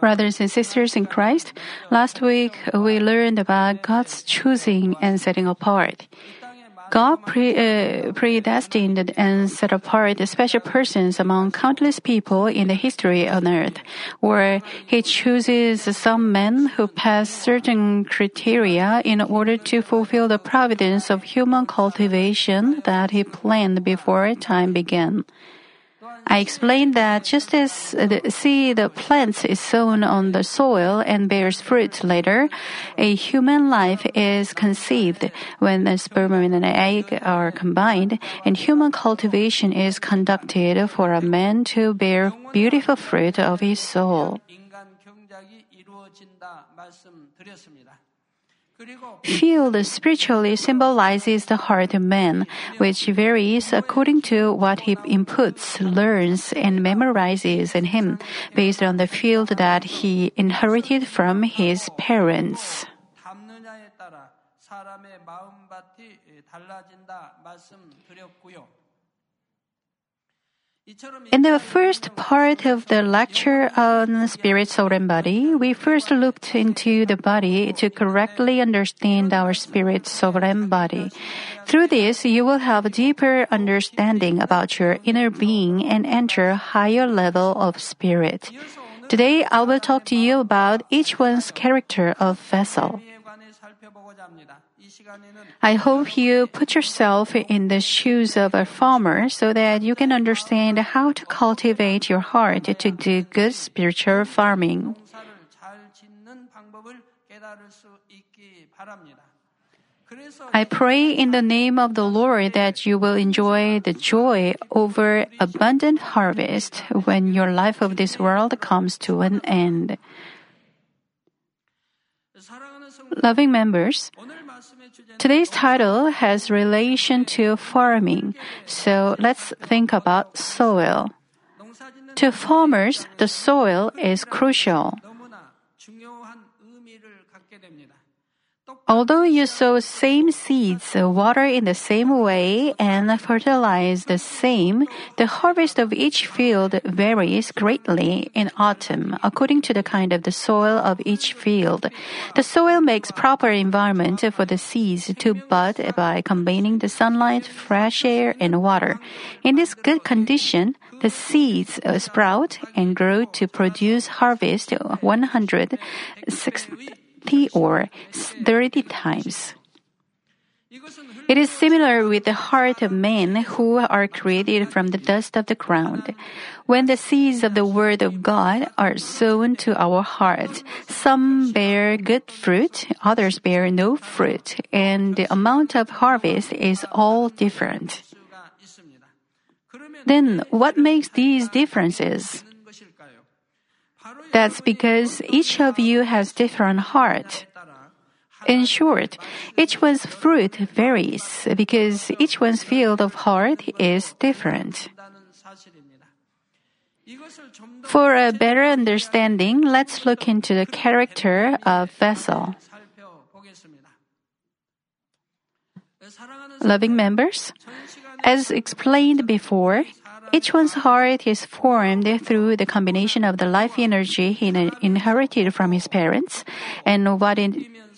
Brothers and sisters in Christ, last week we learned about God's choosing and setting apart. God pre, uh, predestined and set apart special persons among countless people in the history on earth, where He chooses some men who pass certain criteria in order to fulfill the providence of human cultivation that He planned before time began. I explained that just as the seed plants is sown on the soil and bears fruit later, a human life is conceived when the sperm and an egg are combined, and human cultivation is conducted for a man to bear beautiful fruit of his soul. Field spiritually symbolizes the heart of man, which varies according to what he inputs, learns, and memorizes in him, based on the field that he inherited from his parents. In the first part of the lecture on spirit, soul, and body, we first looked into the body to correctly understand our spirit, soul, and body. Through this, you will have a deeper understanding about your inner being and enter higher level of spirit. Today, I will talk to you about each one's character of vessel. I hope you put yourself in the shoes of a farmer so that you can understand how to cultivate your heart to do good spiritual farming. I pray in the name of the Lord that you will enjoy the joy over abundant harvest when your life of this world comes to an end. Loving members, Today's title has relation to farming, so let's think about soil. To farmers, the soil is crucial. Although you sow same seeds, uh, water in the same way, and fertilize the same, the harvest of each field varies greatly in autumn according to the kind of the soil of each field. The soil makes proper environment for the seeds to bud by combining the sunlight, fresh air, and water. In this good condition, the seeds uh, sprout and grow to produce harvest 160 or 30 times. It is similar with the heart of men who are created from the dust of the ground. When the seeds of the Word of God are sown to our hearts, some bear good fruit, others bear no fruit, and the amount of harvest is all different. Then, what makes these differences? That's because each of you has different heart. In short, each one's fruit varies because each one's field of heart is different. For a better understanding, let's look into the character of vessel. Loving members, as explained before, each one's heart is formed through the combination of the life energy he inherited from his parents and what it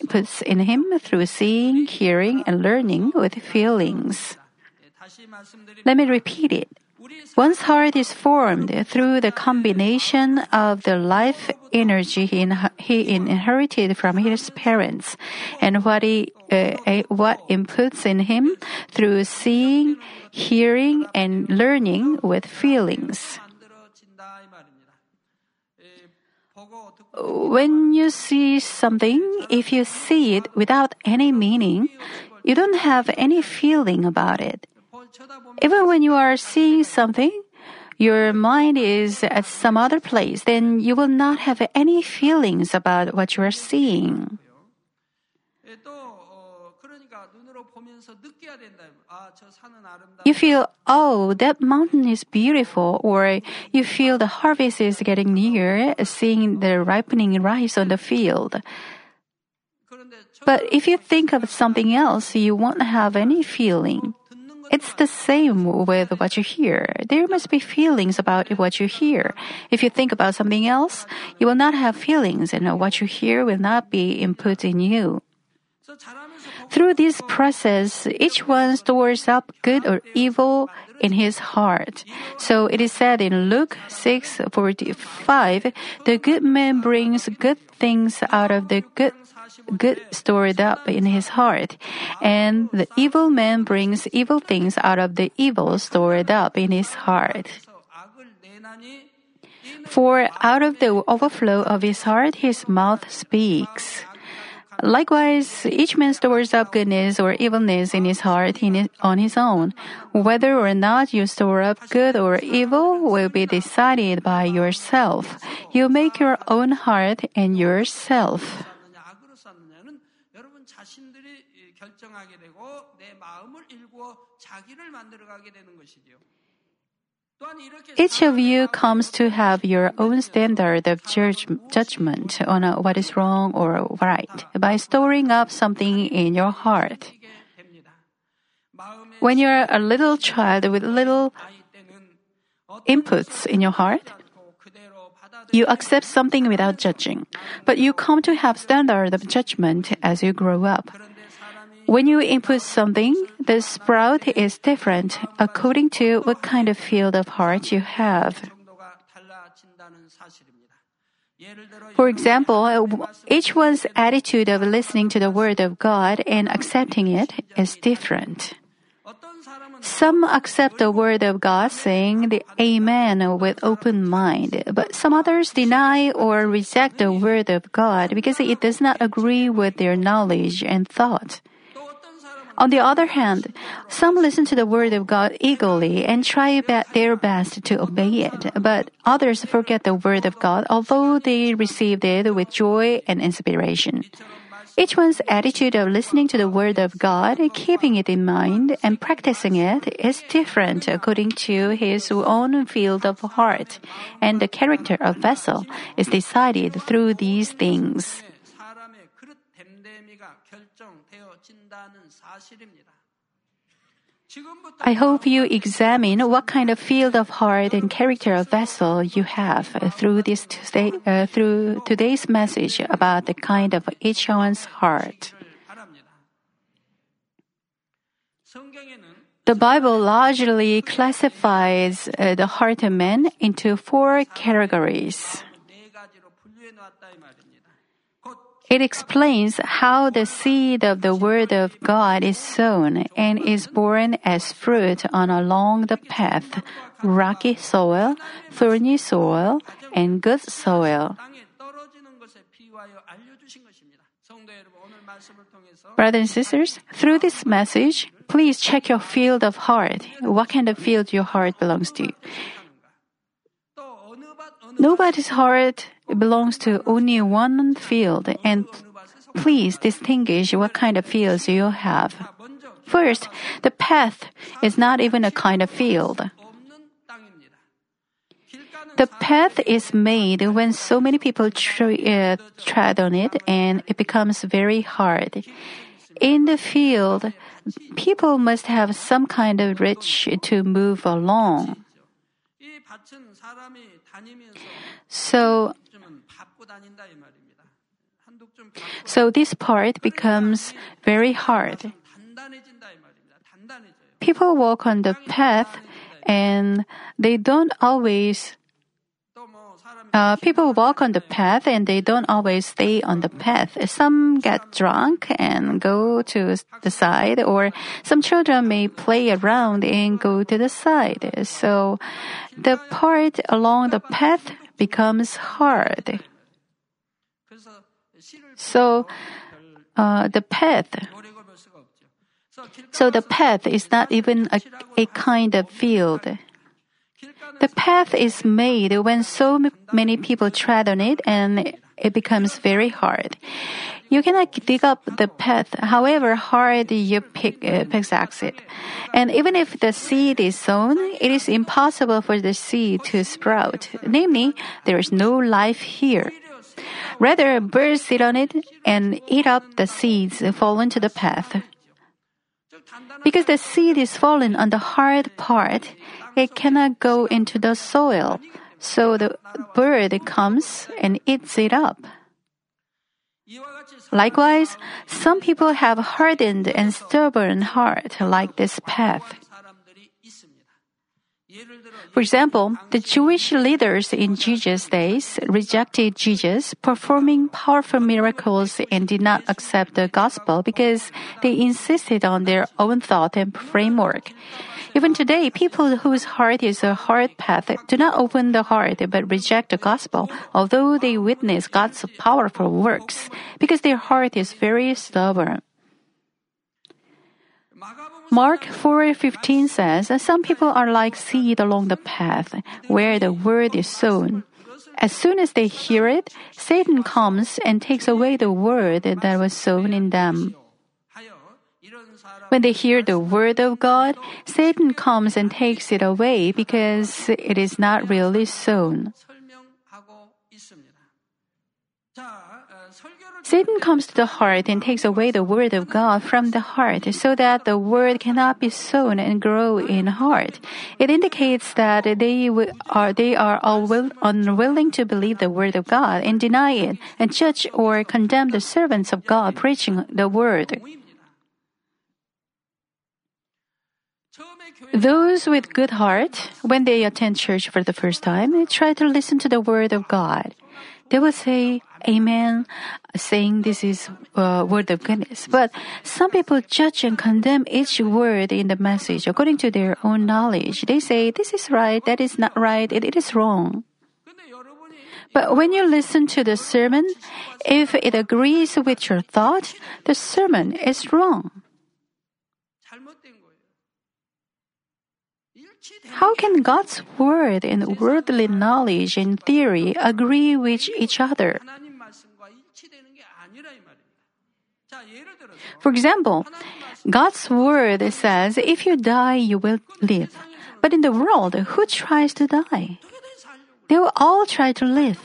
puts in him through seeing, hearing, and learning with feelings. Let me repeat it. One's heart is formed through the combination of the life energy he, in, he inherited from his parents and what he uh, what inputs in him through seeing, hearing, and learning with feelings. When you see something, if you see it without any meaning, you don't have any feeling about it. Even when you are seeing something, your mind is at some other place, then you will not have any feelings about what you are seeing. You feel, oh, that mountain is beautiful, or you feel the harvest is getting near, seeing the ripening rice on the field. But if you think of something else, you won't have any feeling. It's the same with what you hear. There must be feelings about what you hear. If you think about something else, you will not have feelings, and what you hear will not be input in you. Through this process, each one stores up good or evil in his heart. So it is said in Luke 6:45, the good man brings good things out of the good good stored up in his heart, and the evil man brings evil things out of the evil stored up in his heart. For out of the overflow of his heart, his mouth speaks. Likewise, each man stores up goodness or evilness in his heart in it, on his own. Whether or not you store up good or evil will be decided by yourself. You make your own heart and yourself. 결정하게 되고 내 마음을 일구어 자기를 만들어가게 되는 것이지요. Each of you comes to have your own standard of judge, judgment on uh, what is wrong or right by storing up something in your heart. When you're a little child with little inputs in your heart, you accept something without judging, but you come to have standard of judgment as you grow up. When you input something, the sprout is different according to what kind of field of heart you have. For example, each one's attitude of listening to the Word of God and accepting it is different. Some accept the word of God saying the Amen with open mind, but some others deny or reject the word of God because it does not agree with their knowledge and thought. On the other hand, some listen to the word of God eagerly and try their best to obey it, but others forget the word of God although they received it with joy and inspiration. Each one's attitude of listening to the word of God, keeping it in mind, and practicing it is different according to his own field of heart, and the character of vessel is decided through these things. I hope you examine what kind of field of heart and character of vessel you have through this today, uh, through today's message about the kind of each one's heart. The Bible largely classifies uh, the heart of men into four categories. It explains how the seed of the Word of God is sown and is born as fruit on along the path, rocky soil, thorny soil, and good soil. Brothers and sisters, through this message, please check your field of heart. What kind of field your heart belongs to? Nobody's heart belongs to only one field, and please distinguish what kind of fields you have. First, the path is not even a kind of field. The path is made when so many people uh, tread on it and it becomes very hard. In the field, people must have some kind of reach to move along. So, so this part becomes very hard. People walk on the path and they don't always uh, people walk on the path and they don't always stay on the path. Some get drunk and go to the side, or some children may play around and go to the side. So the part along the path becomes hard. So uh, the path. So the path is not even a, a kind of field. The path is made when so many people tread on it and it becomes very hard. You cannot dig up the path, however hard you pick, uh, pickaxe it. And even if the seed is sown, it is impossible for the seed to sprout. Namely, there is no life here. Rather, birds sit on it and eat up the seeds fallen to the path. Because the seed is fallen on the hard part, it cannot go into the soil. So the bird comes and eats it up. Likewise, some people have hardened and stubborn heart like this path. For example, the Jewish leaders in Jesus' days rejected Jesus, performing powerful miracles and did not accept the gospel because they insisted on their own thought and framework. Even today, people whose heart is a hard path do not open the heart but reject the gospel, although they witness God's powerful works, because their heart is very stubborn. Mark 4:15 says, "Some people are like seed along the path where the word is sown. As soon as they hear it, Satan comes and takes away the word that was sown in them." When they hear the word of God, Satan comes and takes it away because it is not really sown. Satan comes to the heart and takes away the word of God from the heart so that the word cannot be sown and grow in heart. It indicates that they are, they are unwilling to believe the word of God and deny it and judge or condemn the servants of God preaching the word. Those with good heart, when they attend church for the first time, try to listen to the word of God. They will say, Amen, saying this is a word of goodness. But some people judge and condemn each word in the message according to their own knowledge. They say, this is right, that is not right, it, it is wrong. But when you listen to the sermon, if it agrees with your thought, the sermon is wrong. How can God's word and worldly knowledge and theory agree with each other? For example, God's word says, if you die, you will live. But in the world, who tries to die? They will all try to live.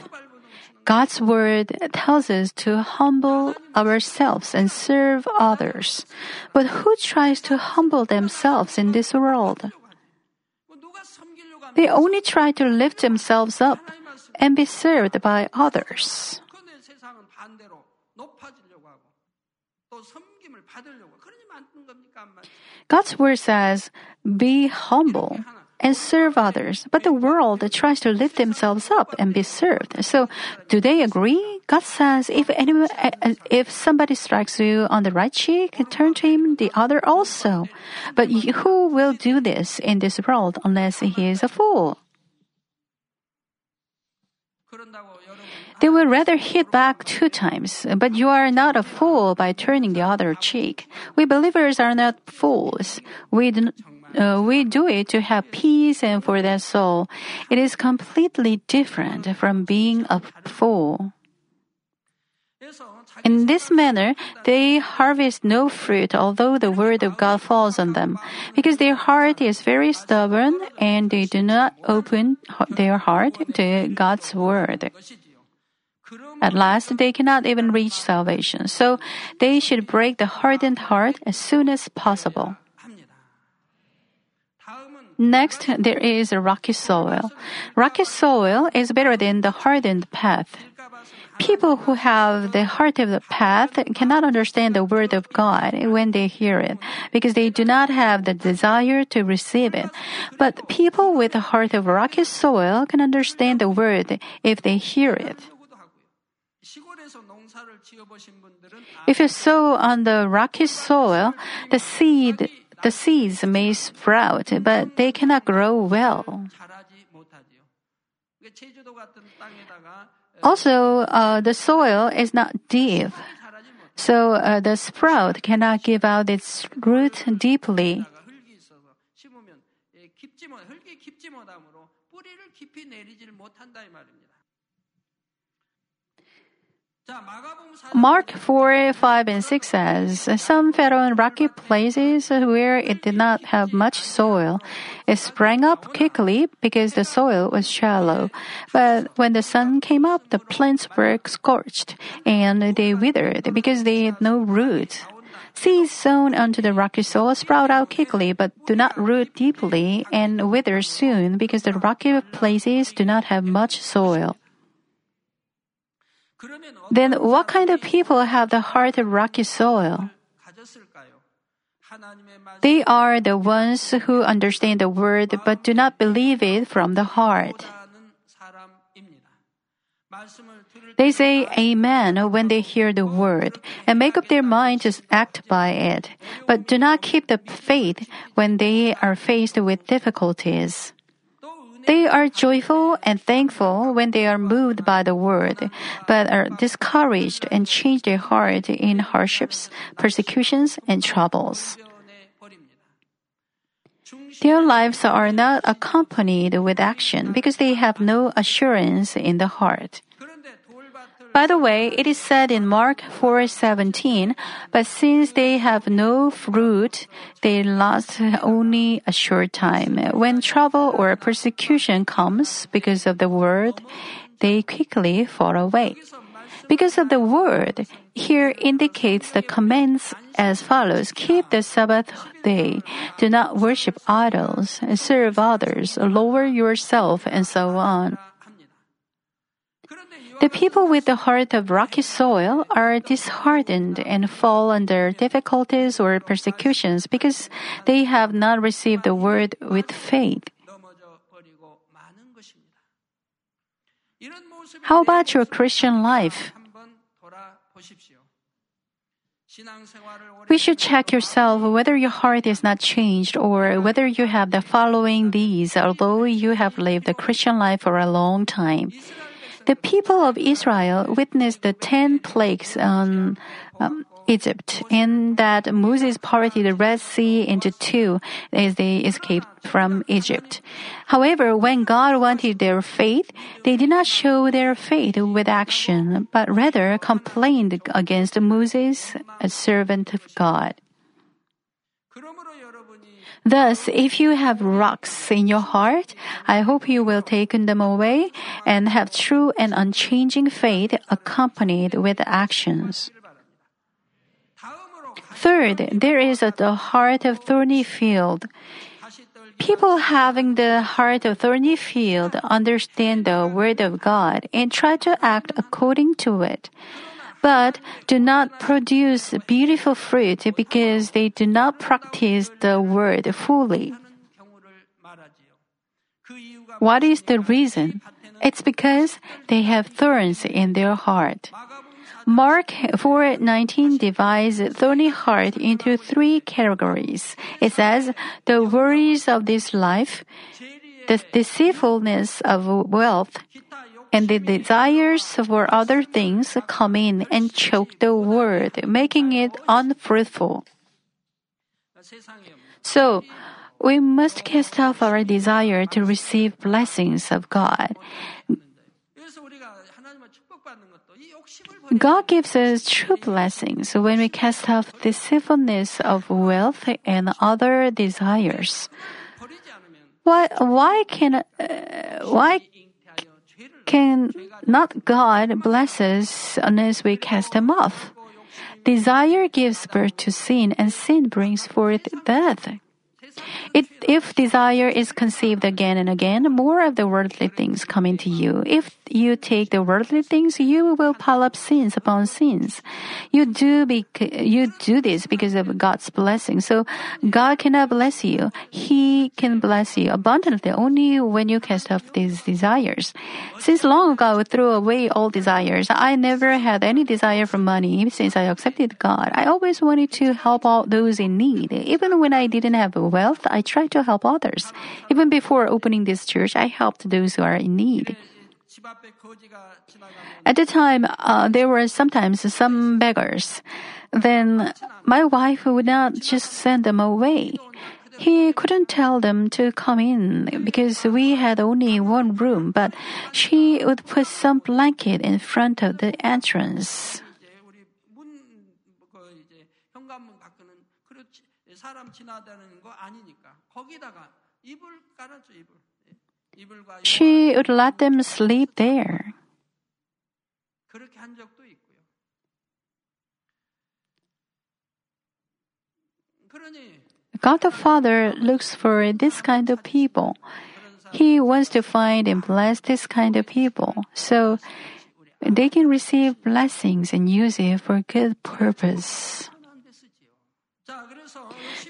God's word tells us to humble ourselves and serve others. But who tries to humble themselves in this world? They only try to lift themselves up and be served by others. God's word says, be humble and serve others, but the world tries to lift themselves up and be served. So, do they agree? God says, if anyone, if somebody strikes you on the right cheek, turn to him the other also. But who will do this in this world unless he is a fool? They will rather hit back two times, but you are not a fool by turning the other cheek. We believers are not fools. We do, uh, we do it to have peace and for their soul. It is completely different from being a fool. In this manner, they harvest no fruit, although the word of God falls on them, because their heart is very stubborn and they do not open their heart to God's word. At last, they cannot even reach salvation, so they should break the hardened heart as soon as possible. Next, there is rocky soil. Rocky soil is better than the hardened path. People who have the heart of the path cannot understand the word of God when they hear it because they do not have the desire to receive it. But people with the heart of rocky soil can understand the word if they hear it. If you sow on the rocky soil, the seed the seeds may sprout, but they cannot grow well. Also, uh, the soil is not deep, so uh, the sprout cannot give out its root deeply. Mark 4, 5, and 6 says, Some fell on rocky places where it did not have much soil. It sprang up quickly because the soil was shallow. But when the sun came up, the plants were scorched, and they withered because they had no roots. Seeds sown onto the rocky soil sprout out quickly, but do not root deeply and wither soon because the rocky places do not have much soil. Then what kind of people have the heart of rocky soil? They are the ones who understand the word but do not believe it from the heart. They say Amen when they hear the word and make up their mind to act by it, but do not keep the faith when they are faced with difficulties. They are joyful and thankful when they are moved by the word, but are discouraged and change their heart in hardships, persecutions, and troubles. Their lives are not accompanied with action because they have no assurance in the heart. By the way, it is said in Mark 4:17, but since they have no fruit, they last only a short time. When trouble or persecution comes because of the word, they quickly fall away. Because of the word, here indicates the commands as follows Keep the Sabbath day, do not worship idols, serve others, lower yourself, and so on. The people with the heart of rocky soil are disheartened and fall under difficulties or persecutions because they have not received the word with faith. How about your Christian life? We should check yourself whether your heart is not changed or whether you have the following these, although you have lived the Christian life for a long time. The people of Israel witnessed the ten plagues on um, Egypt, and that Moses parted the Red Sea into two as they escaped from Egypt. However, when God wanted their faith, they did not show their faith with action, but rather complained against Moses, a servant of God. Thus, if you have rocks in your heart, I hope you will take them away and have true and unchanging faith accompanied with actions. Third, there is the heart of thorny field. People having the heart of thorny field understand the word of God and try to act according to it but do not produce beautiful fruit because they do not practice the word fully. What is the reason? It's because they have thorns in their heart. Mark 4:19 divides thorny heart into three categories. It says the worries of this life, the deceitfulness of wealth, and the desires for other things come in and choke the word, making it unfruitful. So, we must cast off our desire to receive blessings of God. God gives us true blessings when we cast off deceitfulness of wealth and other desires. Why, why can, uh, why can not God bless us unless we cast him off? Desire gives birth to sin and sin brings forth death. It, if desire is conceived again and again, more of the worldly things come into you. If you take the worldly things, you will pile up sins upon sins. You do bec- you do this because of God's blessing. So God cannot bless you. He can bless you abundantly only when you cast off these desires. Since long ago I threw away all desires. I never had any desire for money since I accepted God. I always wanted to help out those in need. Even when I didn't have wealth, wealth, I try to help others. Even before opening this church, I helped those who are in need. At the time, uh, there were sometimes some beggars. Then my wife would not just send them away. He couldn't tell them to come in because we had only one room, but she would put some blanket in front of the entrance. She would let them sleep there. God the Father looks for this kind of people. He wants to find and bless this kind of people so they can receive blessings and use it for good purpose.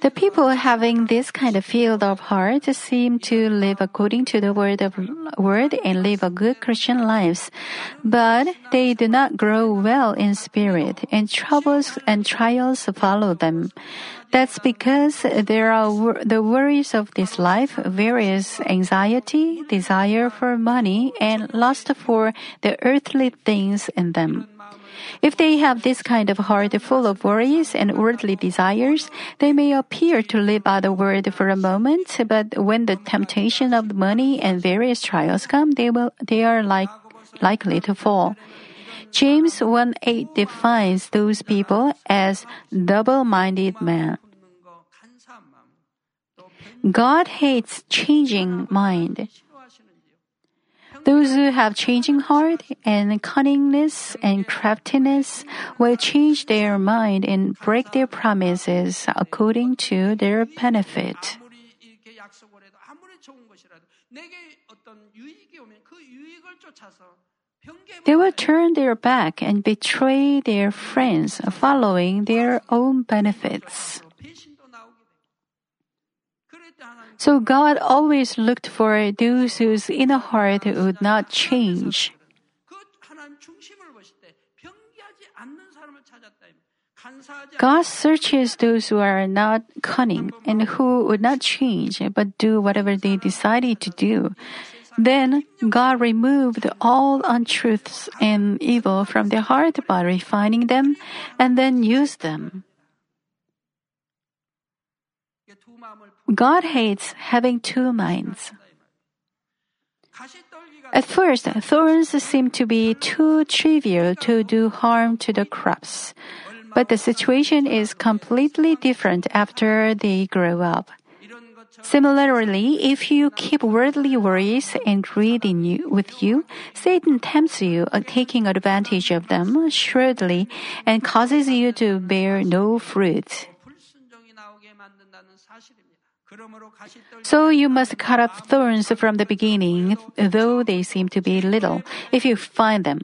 The people having this kind of field of heart seem to live according to the word of word and live a good Christian lives, but they do not grow well in spirit, and troubles and trials follow them. That's because there are the worries of this life, various anxiety, desire for money, and lust for the earthly things in them. If they have this kind of heart full of worries and worldly desires, they may appear to live by the word for a moment, but when the temptation of money and various trials come, they will they are like likely to fall. James 1:8 defines those people as double-minded men. God hates changing mind. Those who have changing heart and cunningness and craftiness will change their mind and break their promises according to their benefit. They will turn their back and betray their friends following their own benefits. So God always looked for those whose inner heart would not change. God searches those who are not cunning and who would not change but do whatever they decided to do. Then God removed all untruths and evil from their heart by refining them and then used them. God hates having two minds. At first, thorns seem to be too trivial to do harm to the crops. But the situation is completely different after they grow up. Similarly, if you keep worldly worries and greed in you, with you, Satan tempts you, uh, taking advantage of them shrewdly, and causes you to bear no fruit. So you must cut off thorns from the beginning, though they seem to be little, if you find them.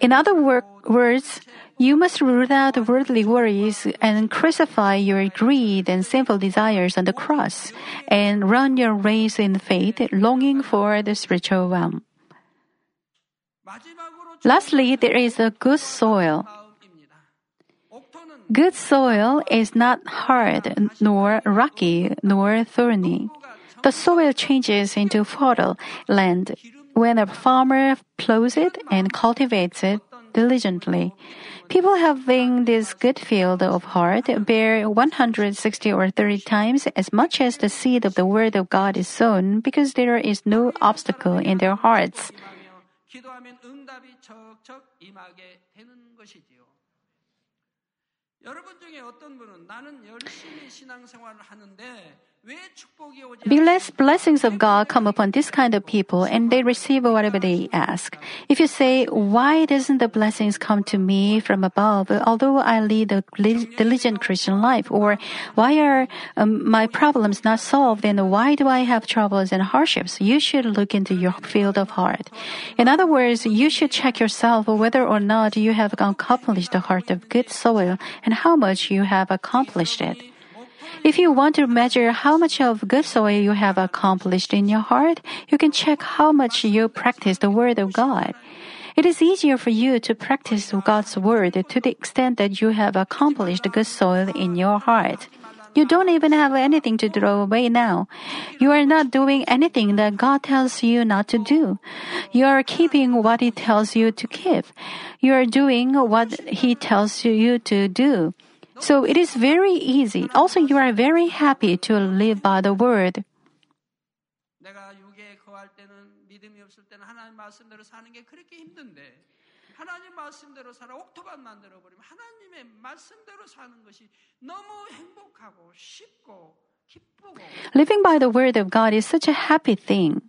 In other wor- words, you must root out worldly worries and crucify your greed and sinful desires on the cross, and run your race in faith, longing for the spiritual realm. Lastly, there is a good soil. Good soil is not hard, nor rocky, nor thorny. The soil changes into fertile land when a farmer plows it and cultivates it diligently. People having this good field of heart bear 160 or 30 times as much as the seed of the word of God is sown because there is no obstacle in their hearts. 여러분 중에 어떤 분은 나는 열심히 신앙생활을 하는데 Blessings of God come upon this kind of people and they receive whatever they ask. If you say, why doesn't the blessings come to me from above, although I lead a diligent Christian life? Or why are um, my problems not solved and why do I have troubles and hardships? You should look into your field of heart. In other words, you should check yourself whether or not you have accomplished the heart of good soil and how much you have accomplished it. If you want to measure how much of good soil you have accomplished in your heart, you can check how much you practice the Word of God. It is easier for you to practice God's Word to the extent that you have accomplished good soil in your heart. You don't even have anything to throw away now. You are not doing anything that God tells you not to do. You are keeping what He tells you to keep. You are doing what He tells you to do. So it is very easy. Also, you are very happy to live by the word. 내가 육에 거할 때는 믿음이 없을 때는 하나님 말씀대로 사는 게 그렇게 힘든데 하나님 말씀대로 살아 옥토반 만들어 버리면 하나님의 말씀대로 사는 것이 너무 행복하고 쉽고 기쁘고 Living by the word of God is such a happy thing.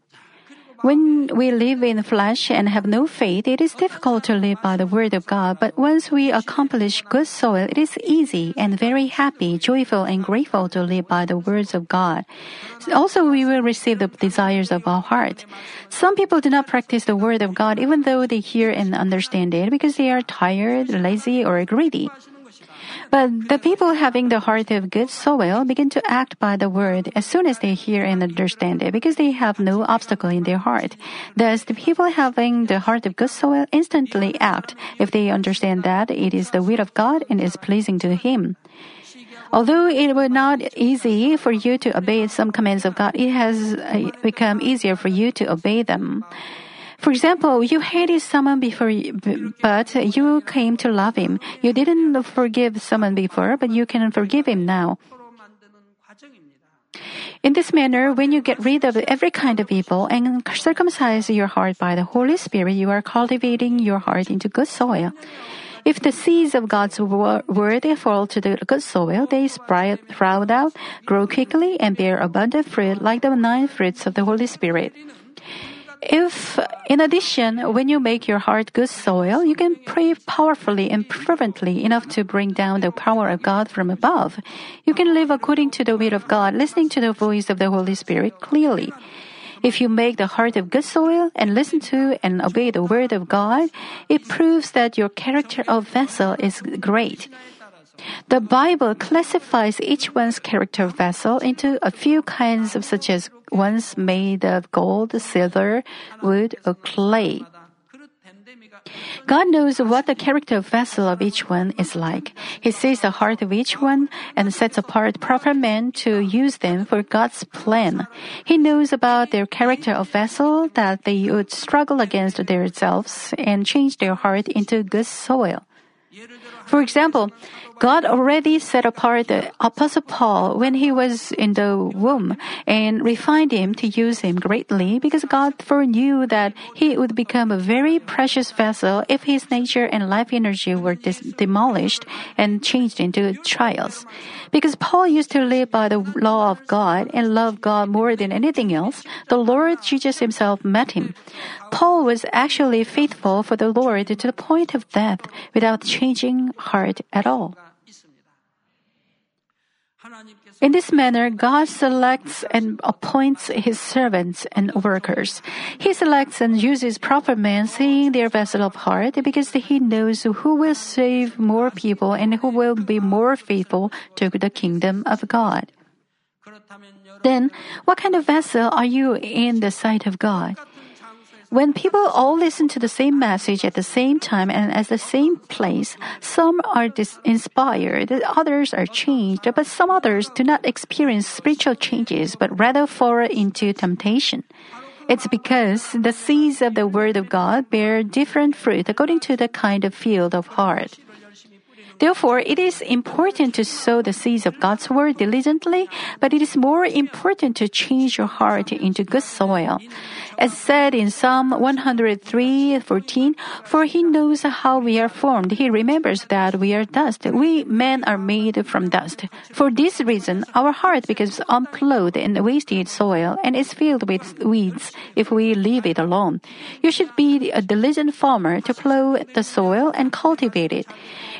When we live in flesh and have no faith, it is difficult to live by the word of God. But once we accomplish good soil, it is easy and very happy, joyful, and grateful to live by the words of God. Also, we will receive the desires of our heart. Some people do not practice the word of God even though they hear and understand it because they are tired, lazy, or greedy. But the people having the heart of good soil begin to act by the word as soon as they hear and understand it because they have no obstacle in their heart. Thus, the people having the heart of good soil instantly act if they understand that it is the will of God and is pleasing to Him. Although it was not easy for you to obey some commands of God, it has uh, become easier for you to obey them. For example, you hated someone before, but you came to love him. You didn't forgive someone before, but you can forgive him now. In this manner, when you get rid of every kind of evil and circumcise your heart by the Holy Spirit, you are cultivating your heart into good soil. If the seeds of God's word fall to the good soil, they sprout out, grow quickly, and bear abundant fruit like the nine fruits of the Holy Spirit. If, in addition, when you make your heart good soil, you can pray powerfully and fervently enough to bring down the power of God from above, you can live according to the will of God, listening to the voice of the Holy Spirit clearly. If you make the heart of good soil and listen to and obey the word of God, it proves that your character of vessel is great. The Bible classifies each one's character vessel into a few kinds of such as ones made of gold, silver, wood, or clay. God knows what the character of vessel of each one is like. He sees the heart of each one and sets apart proper men to use them for God's plan. He knows about their character of vessel that they would struggle against themselves and change their heart into good soil. For example, God already set apart the Apostle Paul when he was in the womb and refined him to use him greatly because God foreknew that he would become a very precious vessel if his nature and life energy were dis- demolished and changed into trials. Because Paul used to live by the law of God and love God more than anything else, the Lord Jesus himself met him. Paul was actually faithful for the Lord to the point of death without changing heart at all. In this manner, God selects and appoints his servants and workers. He selects and uses proper men, seeing their vessel of heart, because he knows who will save more people and who will be more faithful to the kingdom of God. Then, what kind of vessel are you in the sight of God? When people all listen to the same message at the same time and at the same place, some are dis- inspired, others are changed, but some others do not experience spiritual changes, but rather fall into temptation. It's because the seeds of the Word of God bear different fruit according to the kind of field of heart. Therefore, it is important to sow the seeds of God's word diligently, but it is more important to change your heart into good soil. As said in Psalm 103:14, for he knows how we are formed. He remembers that we are dust. We men are made from dust. For this reason, our heart becomes unplowed and wasted soil and is filled with weeds if we leave it alone. You should be a diligent farmer to plow the soil and cultivate it.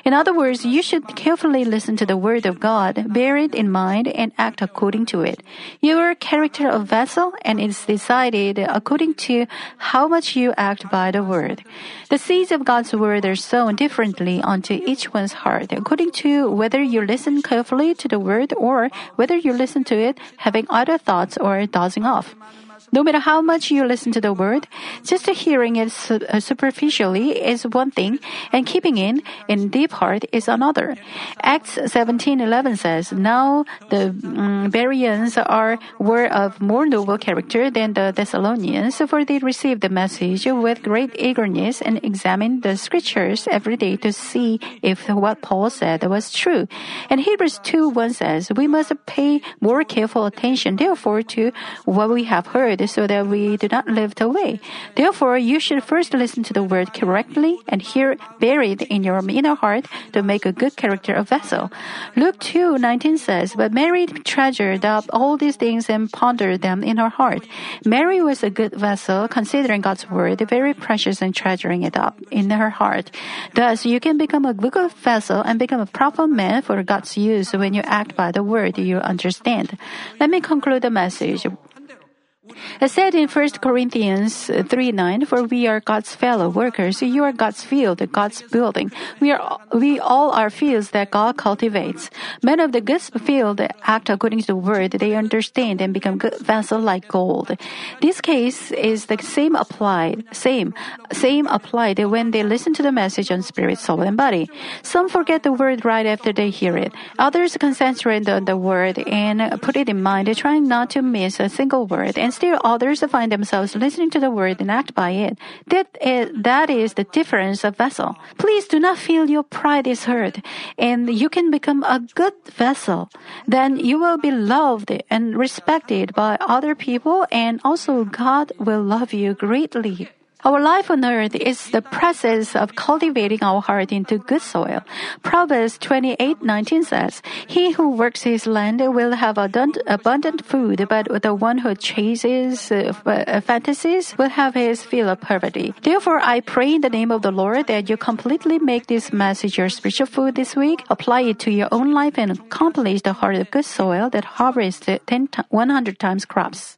In other words, you should carefully listen to the word of God, bear it in mind, and act according to it. Your character of vessel and is decided according to how much you act by the word. The seeds of God's word are sown differently onto each one's heart, according to whether you listen carefully to the word or whether you listen to it having other thoughts or dozing off. No matter how much you listen to the word, just hearing it uh, superficially is one thing, and keeping it in deep heart is another. Acts 17:11 says, "Now the um, Bereans are were of more noble character than the Thessalonians, for they received the message with great eagerness and examined the scriptures every day to see if what Paul said was true." And Hebrews 2:1 says, "We must pay more careful attention, therefore, to what we have heard." So that we do not lift away. Therefore, you should first listen to the word correctly and hear buried in your inner heart to make a good character a vessel. Luke 2 19 says, But Mary treasured up all these things and pondered them in her heart. Mary was a good vessel, considering God's word very precious and treasuring it up in her heart. Thus, you can become a good vessel and become a proper man for God's use when you act by the word you understand. Let me conclude the message. It said in 1 Corinthians 3 9, For we are God's fellow workers, you are God's field, God's building. We are we all are fields that God cultivates. Men of the good field act according to the word they understand and become good vessels like gold. This case is the same applied, same, same applied when they listen to the message on spirit, soul, and body. Some forget the word right after they hear it. Others concentrate on the word and put it in mind, trying not to miss a single word and still others find themselves listening to the word and act by it. That is, that is the difference of vessel. Please do not feel your pride is hurt and you can become a good vessel. Then you will be loved and respected by other people and also God will love you greatly. Our life on earth is the process of cultivating our heart into good soil. Proverbs 28:19 says, "He who works his land will have abundant food, but the one who chases uh, fantasies will have his fill of poverty." Therefore, I pray in the name of the Lord that you completely make this message your spiritual food this week, apply it to your own life, and accomplish the heart of good soil that harvests 10, 100 times crops.